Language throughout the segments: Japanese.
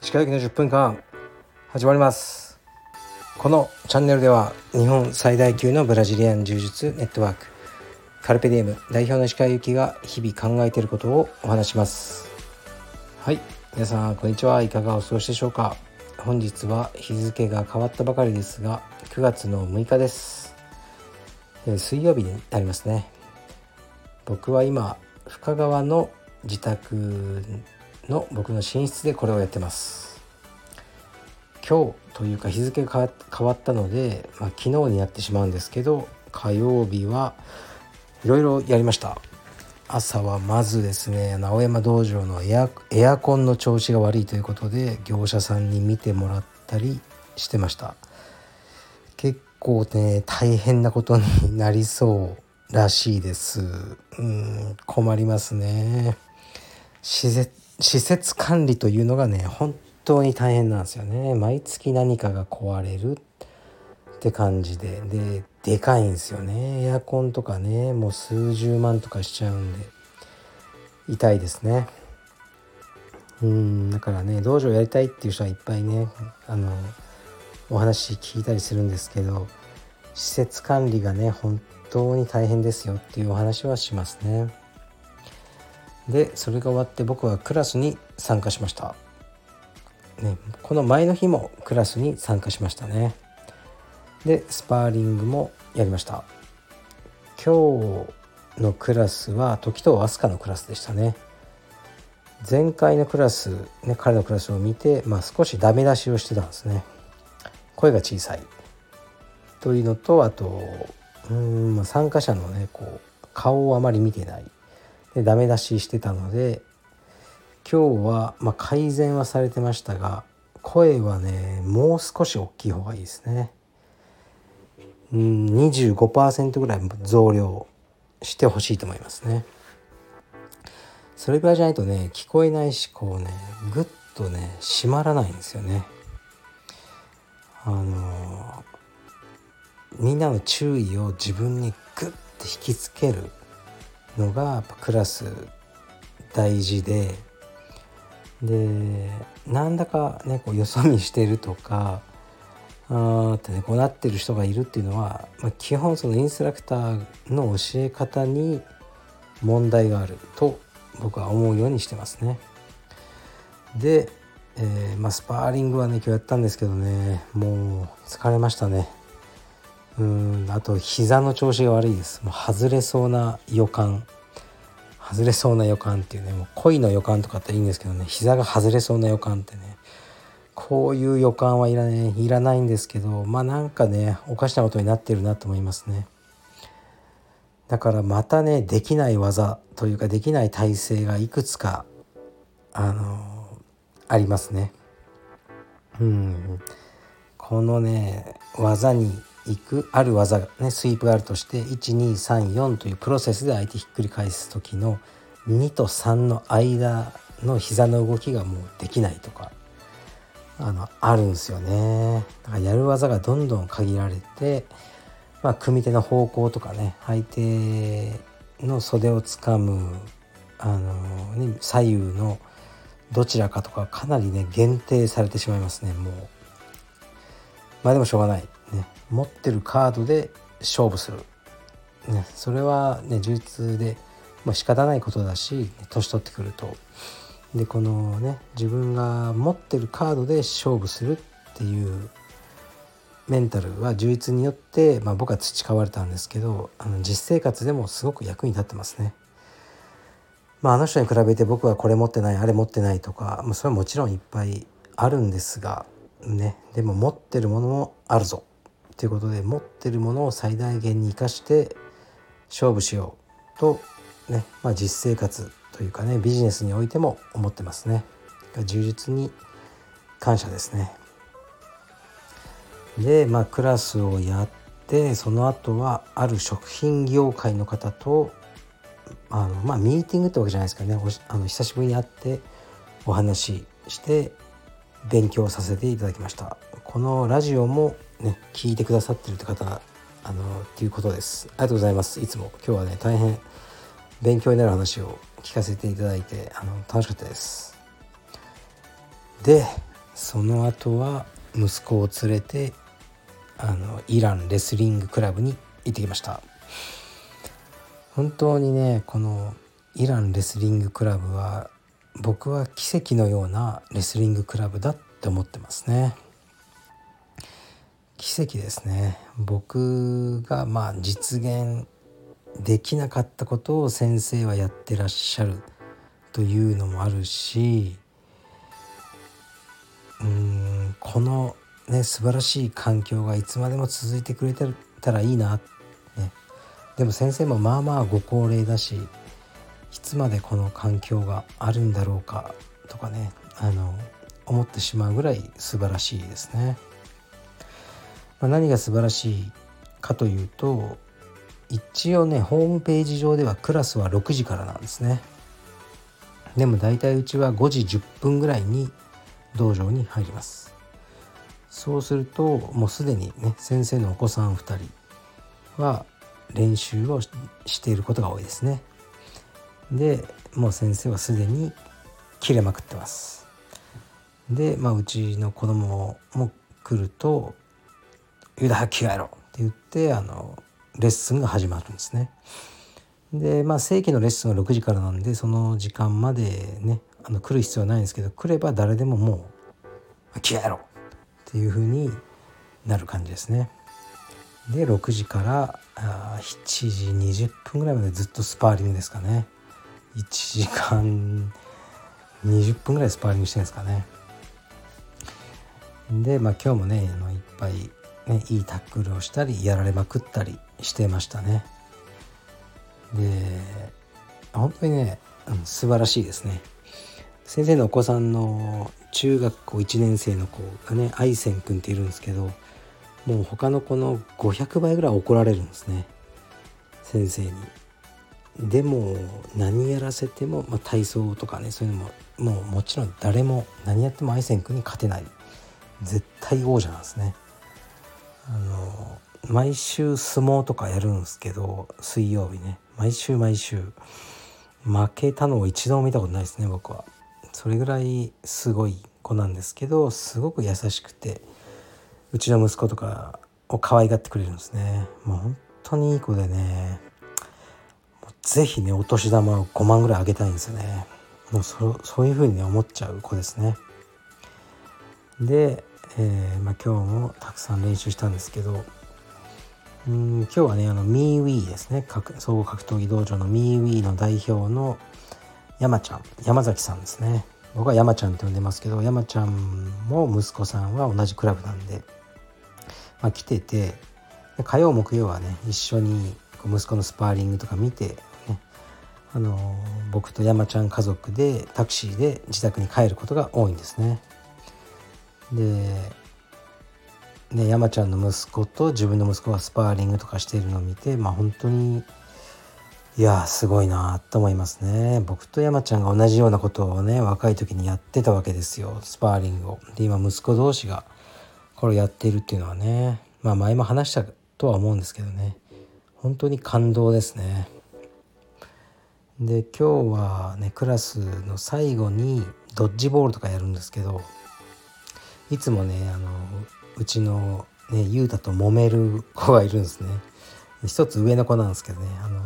石川行の10分間始まります。このチャンネルでは日本最大級のブラジリアン柔術ネットワーク。カルペディエム代表の石川由紀が日々考えていることをお話します。はい。皆さんこんにちは。いかがお過ごしでしょうか。本日は日付が変わったばかりですが9月の6日です。水曜日になりますね。僕は今深川の自宅の僕の寝室でこれをやってます。今日というか日付が変わったので、まあ、昨日になってしまうんですけど火曜日はいろいろやりました。朝はまずですね青山道場のエアエアコンの調子が悪いということで業者さんに見てもらったりしてました。結構ね大変なことになりそう。らしいです。うん困りますね。施設施設管理というのがね本当に大変なんですよね。毎月何かが壊れるって感じで。ででかいんですよね。エアコンとかねもう数十万とかしちゃうんで。痛いですね。うんだからね道場やりたいっていう人はいっぱいねあのお話聞いたりするんですけど施設管理がね本当に大変ですよっていうお話はしますね。でそれが終わって僕はクラスに参加しました、ね、この前の日もクラスに参加しましたね。でスパーリングもやりました。今日のクラスは時と飛鳥のクラスでしたね。前回のクラス、ね、彼のクラスを見て、まあ、少しダメ出しをしてたんですね。声が小さい。というのとあとうん、参加者のねこう顔をあまり見てないでダメ出ししてたので今日は、まあ、改善はされてましたが声はねもう少し大きい方がいいですね。うん25%ぐらい増量してほしいと思いますね。それぐらいじゃないとね聞こえないしこうねぐっとね締まらないんですよね。あのみんなの注意を自分にグッて引きつけるのがやっぱクラス大事ででなんだかねこうよそ見してるとかあってねこうなってる人がいるっていうのは、まあ、基本そのインストラクターの教え方に問題があると僕は思うようにしてますね。で、えー、まあ、スパーリングはね今日やったんですけどねもう疲れましたね。うんあと膝の調子が悪いです。もう外れそうな予感。外れそうな予感っていうねもう恋の予感とかっていいんですけどね膝が外れそうな予感ってね。こういう予感はいら,、ね、いらないんですけどまあなんかねおかしなことになってるなと思いますね。だからまたねできない技というかできない体勢がいくつかあのありますね。うん。このね技にいくある技ねスイープがあるとして1234というプロセスで相手ひっくり返す時の2と3の間の膝の動きがもうできないとかあのあるんですよね。だからやる技がどんどん限られて、まあ、組み手の方向とかね相手の袖をつかむあの、ね、左右のどちらかとかかなりね限定されてしまいますねもう。まあでもしょうがない。ね持ってるカードで勝負する、ね、それはね充実で、まあ、仕方ないことだし年取ってくると。でこのね自分が持ってるカードで勝負するっていうメンタルは充実によって、まあ、僕は培われたんですけどあの実生活でもすごく役に立ってますね。まあ、あの人に比べて僕はこれ持ってないあれ持ってないとか、まあ、それはもちろんいっぱいあるんですがねでも持ってるものもあるぞ。ということで持ってるものを最大限に生かして勝負しようとね、まあ、実生活というかねビジネスにおいても思ってますね。充実に感謝ですね。でまあクラスをやってその後はある食品業界の方とあのまあミーティングってわけじゃないですかね。あの久しぶりに会ってお話しして勉強させていただきました。このラジオもね聞いてくださってるって方あのっていうことです。ありがとうございます。いつも。今日はね大変勉強になる話を聞かせていただいてあの楽しかったです。でその後は息子を連れてあのイランレスリングクラブに行ってきました。本当にねこのイランレスリングクラブは僕は奇跡のようなレスリングクラブだって思ってますね。奇跡ですね僕がまあ実現できなかったことを先生はやってらっしゃるというのもあるしうんこのね素晴らしい環境がいつまでも続いてくれてたらいいな、ね、でも先生もまあまあご高齢だしいつまでこの環境があるんだろうかとかねあの思ってしまうぐらい素晴らしいですね。まあ、何が素晴らしいかというと一応ねホームページ上ではクラスは6時からなんですね。でも大体うちは5時10分ぐらいに道場に入ります。そうするともうすでにね先生のお子さん2人は練習をしていることが多いですね。でもう先生はすでに切れまくってます。でまあうちの子供も来ると「ユダ早く着替えろ!」って言ってあのレッスンが始まるんですね。でまあ正規のレッスンが6時からなんでその時間までねあの来る必要はないんですけど来れば誰でももう「着替えろ!」っていう風になる感じですね。で6時からあ7時20分ぐらいまでずっとスパーリングですかね。1時間20分ぐらいスパーリングしてるんですかね。でまあ今日もねあのいっぱいね、いいタックルをしたりやられまくったりしてましたね。で本当にね、うん、素晴らしいですね。先生のお子さんの中学校1年生の子がね愛せん君っているんですけどもう他の子の500倍ぐらい怒られるんですね先生に。でも何やらせても、まあ、体操とかねそういうのももうもちろん誰も何やっても愛せん君に勝てない絶対王者なんですね。あの毎週相撲とかやるんですけど水曜日ね。毎週毎週。負けたのを一度も見たことないですね僕は。それぐらいすごい子なんですけどすごく優しくてうちの息子とかを可愛がってくれるんですね。もう本当にいい子でね。是非ねお年玉を5万ぐらいあげたいんですよね。もうそそういう風にね思っちゃう子ですね。でえー、まあ、今日もたくさん練習したんですけどうん今日はねあのミーウィーですね総合格闘技道場のミーウィーの代表の山ちゃん山崎さんですね僕は山ちゃんって呼んでますけど山ちゃんも息子さんは同じクラブなんで、まあ、来てて火曜木曜はね一緒に息子のスパーリングとか見て、ね、あの僕と山ちゃん家族でタクシーで自宅に帰ることが多いんですね。でね、山ちゃんの息子と自分の息子がスパーリングとかしているのを見てまあ本当にいやすごいなと思いますね。僕と山ちゃんが同じようなことをね若い時にやってたわけですよ。スパーリングを。で今息子同士がこれをやっているっていうのはねまあ前も話したとは思うんですけどね。本当に感動ですね。で今日はねクラスの最後にドッジボールとかやるんですけどいつもねあのうちのね雄太と揉める子がいるんですね。一つ上の子なんですけどねあの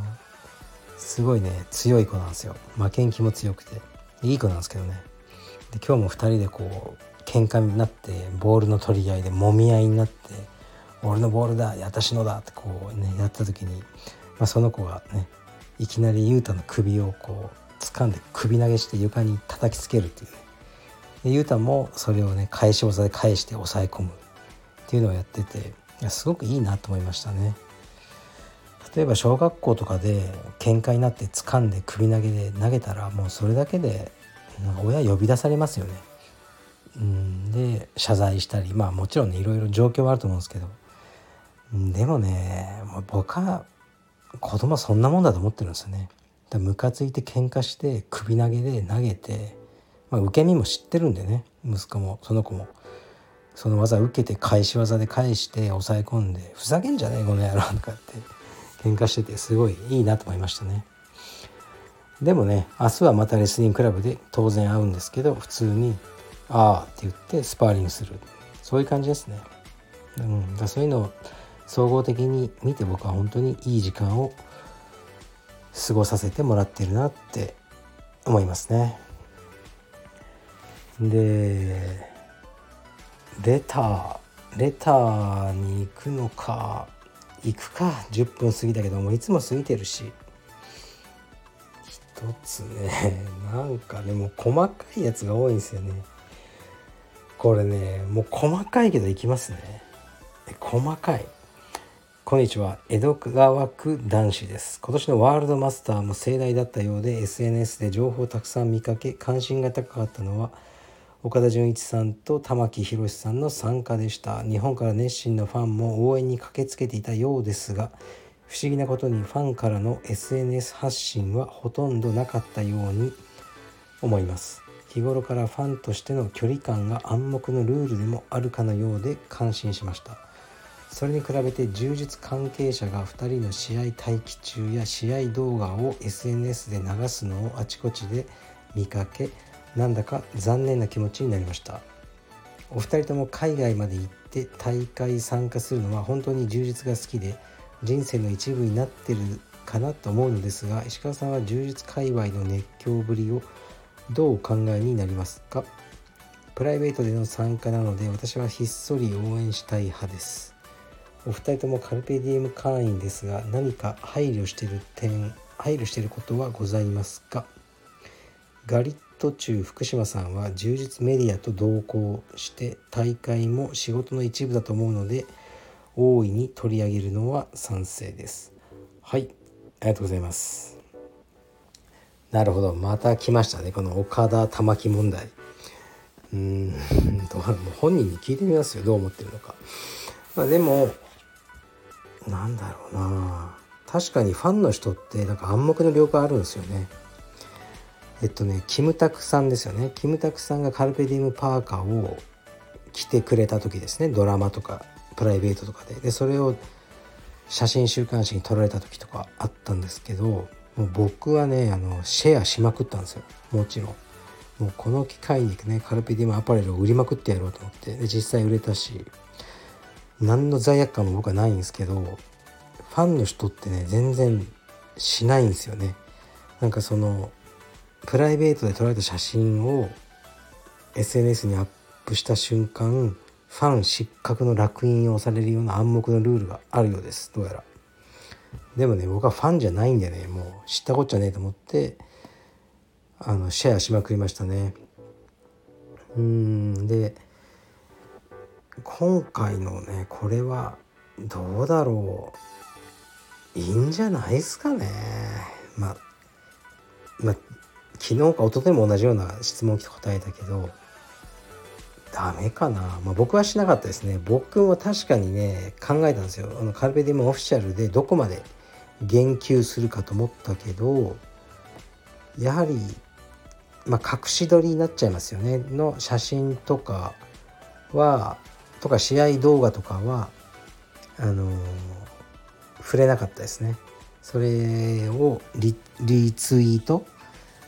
すごいね強い子なんですよ。負けん気も強くて。いい子なんですけどね。で今日も2人でこう喧嘩になってボールの取り合いで揉み合いになって「俺のボールだ私のだ」ってこうねやった時に、まあ、その子がねいきなり雄太の首をこう掴んで首投げして床に叩きつけるっていうね。でゆうたもそれをね返し技で返して抑え込むっていうのをやってていやすごくいいなと思いましたね。例えば小学校とかで喧嘩になって掴んで首投げで投げたらもうそれだけで親呼び出されますよね。うんで謝罪したりまあもちろんねいろいろ状況はあると思うんですけどでもねもう僕は子供はそんなもんだと思ってるんですよね。だムカついて喧嘩して首投げで投げてまあ、受け身も知ってるんでね息子もその子もその技受けて返し技で返して抑え込んでふざけんじゃねえこの野郎とかって喧嘩しててすごいいいなと思いましたね。でもね明日はまたレスリングクラブで当然会うんですけど普通に「ああ」って言ってスパーリングするそういう感じですね。うん、だそういうのを総合的に見て僕は本当にいい時間を過ごさせてもらってるなって思いますね。でレターレターに行くのか行くか。10分過ぎたけどもいつも過ぎてるし。一つね なんかねもう細かいやつが多いんですよね。これねもう細かいけどいきますね。細かい。こんにちは。江戸川区男子です。今年のワールドマスターも盛大だったようで SNS で情報をたくさん見かけ関心が高かったのは岡田准一さんと玉木宏さんの参加でした。日本から熱心なファンも応援に駆けつけていたようですが不思議なことにファンからの SNS 発信はほとんどなかったように思います。日頃からファンとしての距離感が暗黙のルールでもあるかのようで感心しました。それに比べて柔術関係者が2人の試合待機中や試合動画を SNS で流すのをあちこちで見かけなんだか残念な気持ちになりました。お二人とも海外まで行って大会参加するのは本当に充実が好きで人生の一部になってるかなと思うのですが石川さんは充実界隈の熱狂ぶりをどうお考えになりますか？プライベートでの参加なので私はひっそり応援したい派です。お二人ともカルペディエム会員ですが何か配慮してる点配慮していることはございますか？ガリッ途中福島さんは充実メディアと同行して大会も仕事の一部だと思うので大いに取り上げるのは賛成です。はい。ありがとうございます。なるほど。また来ましたね。この岡田玉木問題。うーん。本人に聞いてみますよ。どう思ってるのか。まあでもなんだろうな。確かにファンの人ってなんか暗黙の了解あるんですよね。えっとねキムタクさんですよね。キムタクさんがカルペディウムパーカーを着てくれた時ですね。ドラマとかプライベートとかで。でそれを写真週刊誌に撮られた時とかあったんですけどもう僕はねあのシェアしまくったんですよ。もちろん。もうこの機会にねカルペディウムアパレルを売りまくってやろうと思って。で実際売れたし何の罪悪感も僕はないんですけどファンの人ってね全然しないんですよね。なんかそのプライベートで撮られた写真を SNS にアップした瞬間ファン失格の烙印を押されるような暗黙のルールがあるようです。どうやら。でもね僕はファンじゃないんでね。もう知ったこっちゃねえと思ってあのシェアしまくりましたね。うん。で今回のねこれはどうだろう。いいんじゃないですかね。まあまあ昨日か一昨日も同じような質問来て答えたけどダメかな、まあ、僕はしなかったですね。僕は確かにね考えたんですよ。あのカルベディムオフィシャルでどこまで言及するかと思ったけどやはりまあ隠し撮りになっちゃいますよね。の写真とかはとか試合動画とかはあのー、触れなかったですね。それをリツイート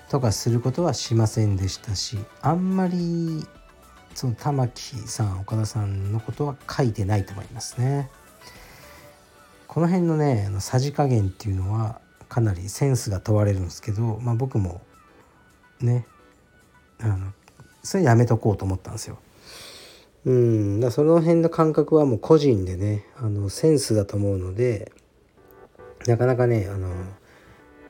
とかすることはしませんでしたしあんまりその玉木さん岡田さんのことは書いてないと思いますね。この辺のねあのさじ加減っていうのはかなりセンスが問われるんですけど、まあ、僕もねあのそれやめとこうと思ったんですよ。うんだその辺の感覚はもう個人でねあのセンスだと思うのでなかなかねあの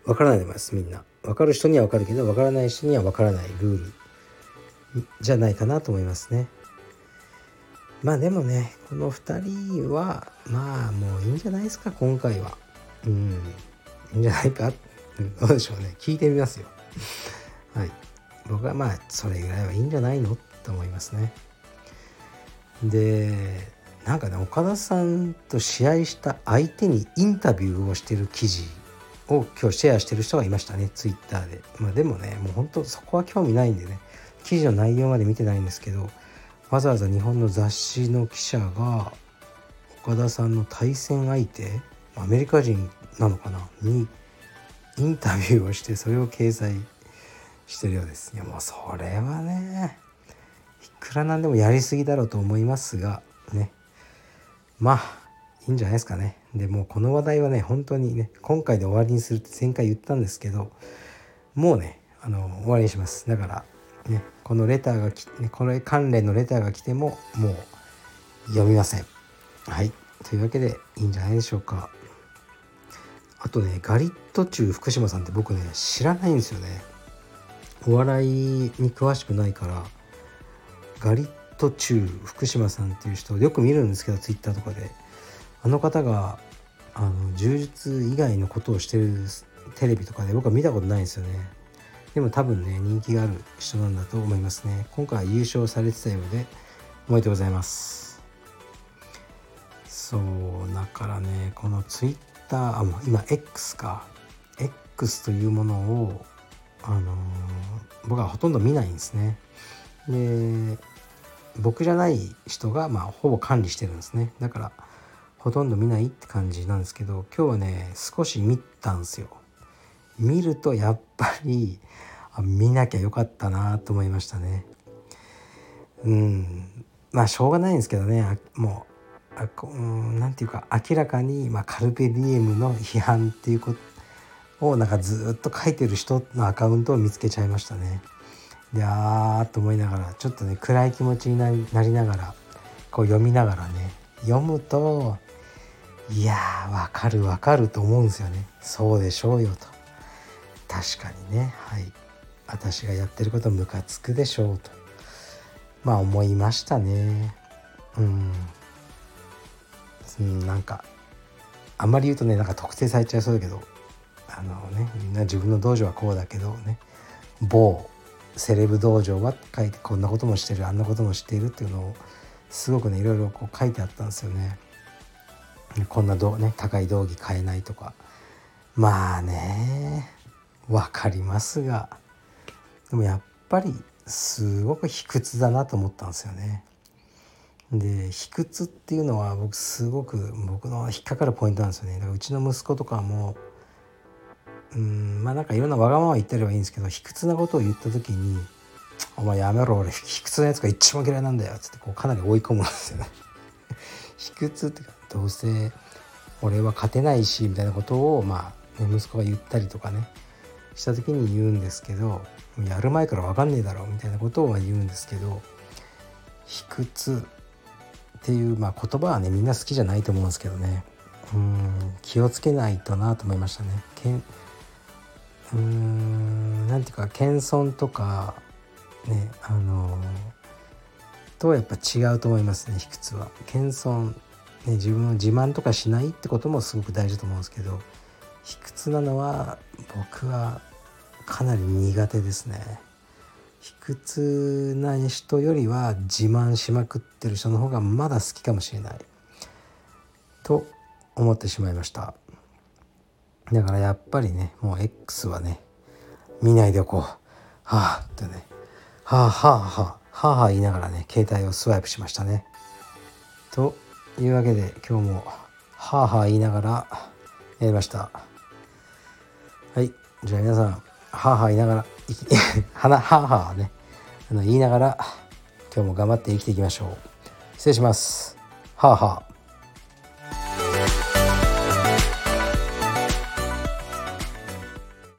分からないと思いますみんな。分かる人には分かるけど分からない人には分からないルールじゃないかなと思いますね。まあでもねこの2人はまあもういいんじゃないですか今回は。うんいいんじゃないかどうでしょうね聞いてみますよ。はい。僕はまあそれぐらいはいいんじゃないのと思いますね。でなんかね岡田さんと試合した相手にインタビューをしてる記事を今日シェアしてる人がいましたね。ツイッターで。まあでもねもう本当そこは興味ないんでね。記事の内容まで見てないんですけどわざわざ日本の雑誌の記者が岡田さんの対戦相手アメリカ人なのかな？にインタビューをしてそれを掲載してるようです。いやもうそれはねいくらなんでもやりすぎだろうと思いますがね。まあいんじゃないですかね。でもうこの話題はね本当にね今回で終わりにするって前回言ったんですけどもうねあの終わりにします。だからねこのレターがき、ね、これ関連のレターが来てももう読みません。はい。というわけでいいんじゃないでしょうか。あとねガリット中福島さんって僕ね知らないんですよね。お笑いに詳しくないからガリット中福島さんっていう人よく見るんですけどツイッターとかで。あの方があの柔術以外のことをしてるテレビとかで僕は見たことないんですよね。でも多分ね人気がある人なんだと思いますね。今回優勝されてたようでおめでとうございます。そうだからねこのツイッターあもう今 X か。X というものをあのー、僕はほとんど見ないんですね。で僕じゃない人がまあほぼ管理してるんですね。だからほとんど見ないって感じなんですけど今日はね少し見たんですよ。見るとやっぱり見なきゃよかったなと思いましたね。うん。まあしょうがないんですけどね。もうあうんなんていうか明らかに、まあ、カルペディエムの批判っていうことをなんかずっと書いてる人のアカウントを見つけちゃいましたね。であーと思いながらちょっとね暗い気持ちになりながらこう読みながらね読むといやーわかるわかると思うんですよね。そうでしょうよと。確かにね。はい。私がやってることムカつくでしょうと。まあ思いましたね。うん。うんなんかあんまり言うとねなんか特定されちゃいそうだけど。あのねみんな自分の道場はこうだけどね。某セレブ道場は書いてこんなこともしてるあんなこともしているっていうのをすごくねいろいろこう書いてあったんですよね。こんなど、ね、高い道着買えないとかまあね分かりますがでもやっぱりすごく卑屈だなと思ったんですよね。で卑屈っていうのは僕すごく僕の引っかかるポイントなんですよね。だからうちの息子とかもうんまあなんかいろんなわがまま言ったりはいいんですけど卑屈なことを言った時に「お前やめろ俺卑屈なやつが一番嫌いなんだよ」っつってこうかなり追い込むんですよね。卑屈ってかどうせ俺は勝てないしみたいなことをまあ、ね、息子が言ったりとかねした時に言うんですけどやる前から分かんねえだろみたいなことを言うんですけど卑屈っていう、まあ、言葉はねみんな好きじゃないと思うんですけどねうん気をつけないとなと思いましたね。けんうーんなんていうか謙遜とかねあのとはやっぱ違うと思いますね卑屈は。謙遜、ね、自分を自慢とかしないってこともすごく大事だと思うんですけど卑屈なのは僕はかなり苦手ですね。卑屈な人よりは自慢しまくってる人の方がまだ好きかもしれない。と思ってしまいました。だからやっぱりねもう X はね見ないでおこう。はあってね。はあはあはあはあはあ言いながらね携帯をスワイプしましたね。とというわけで今日もはあはあ言いながらやりました。はい。じゃあ皆さんはあはあ言いながら はなはあはあね。あの言いながら今日も頑張って生きていきましょう。失礼します。はあはあ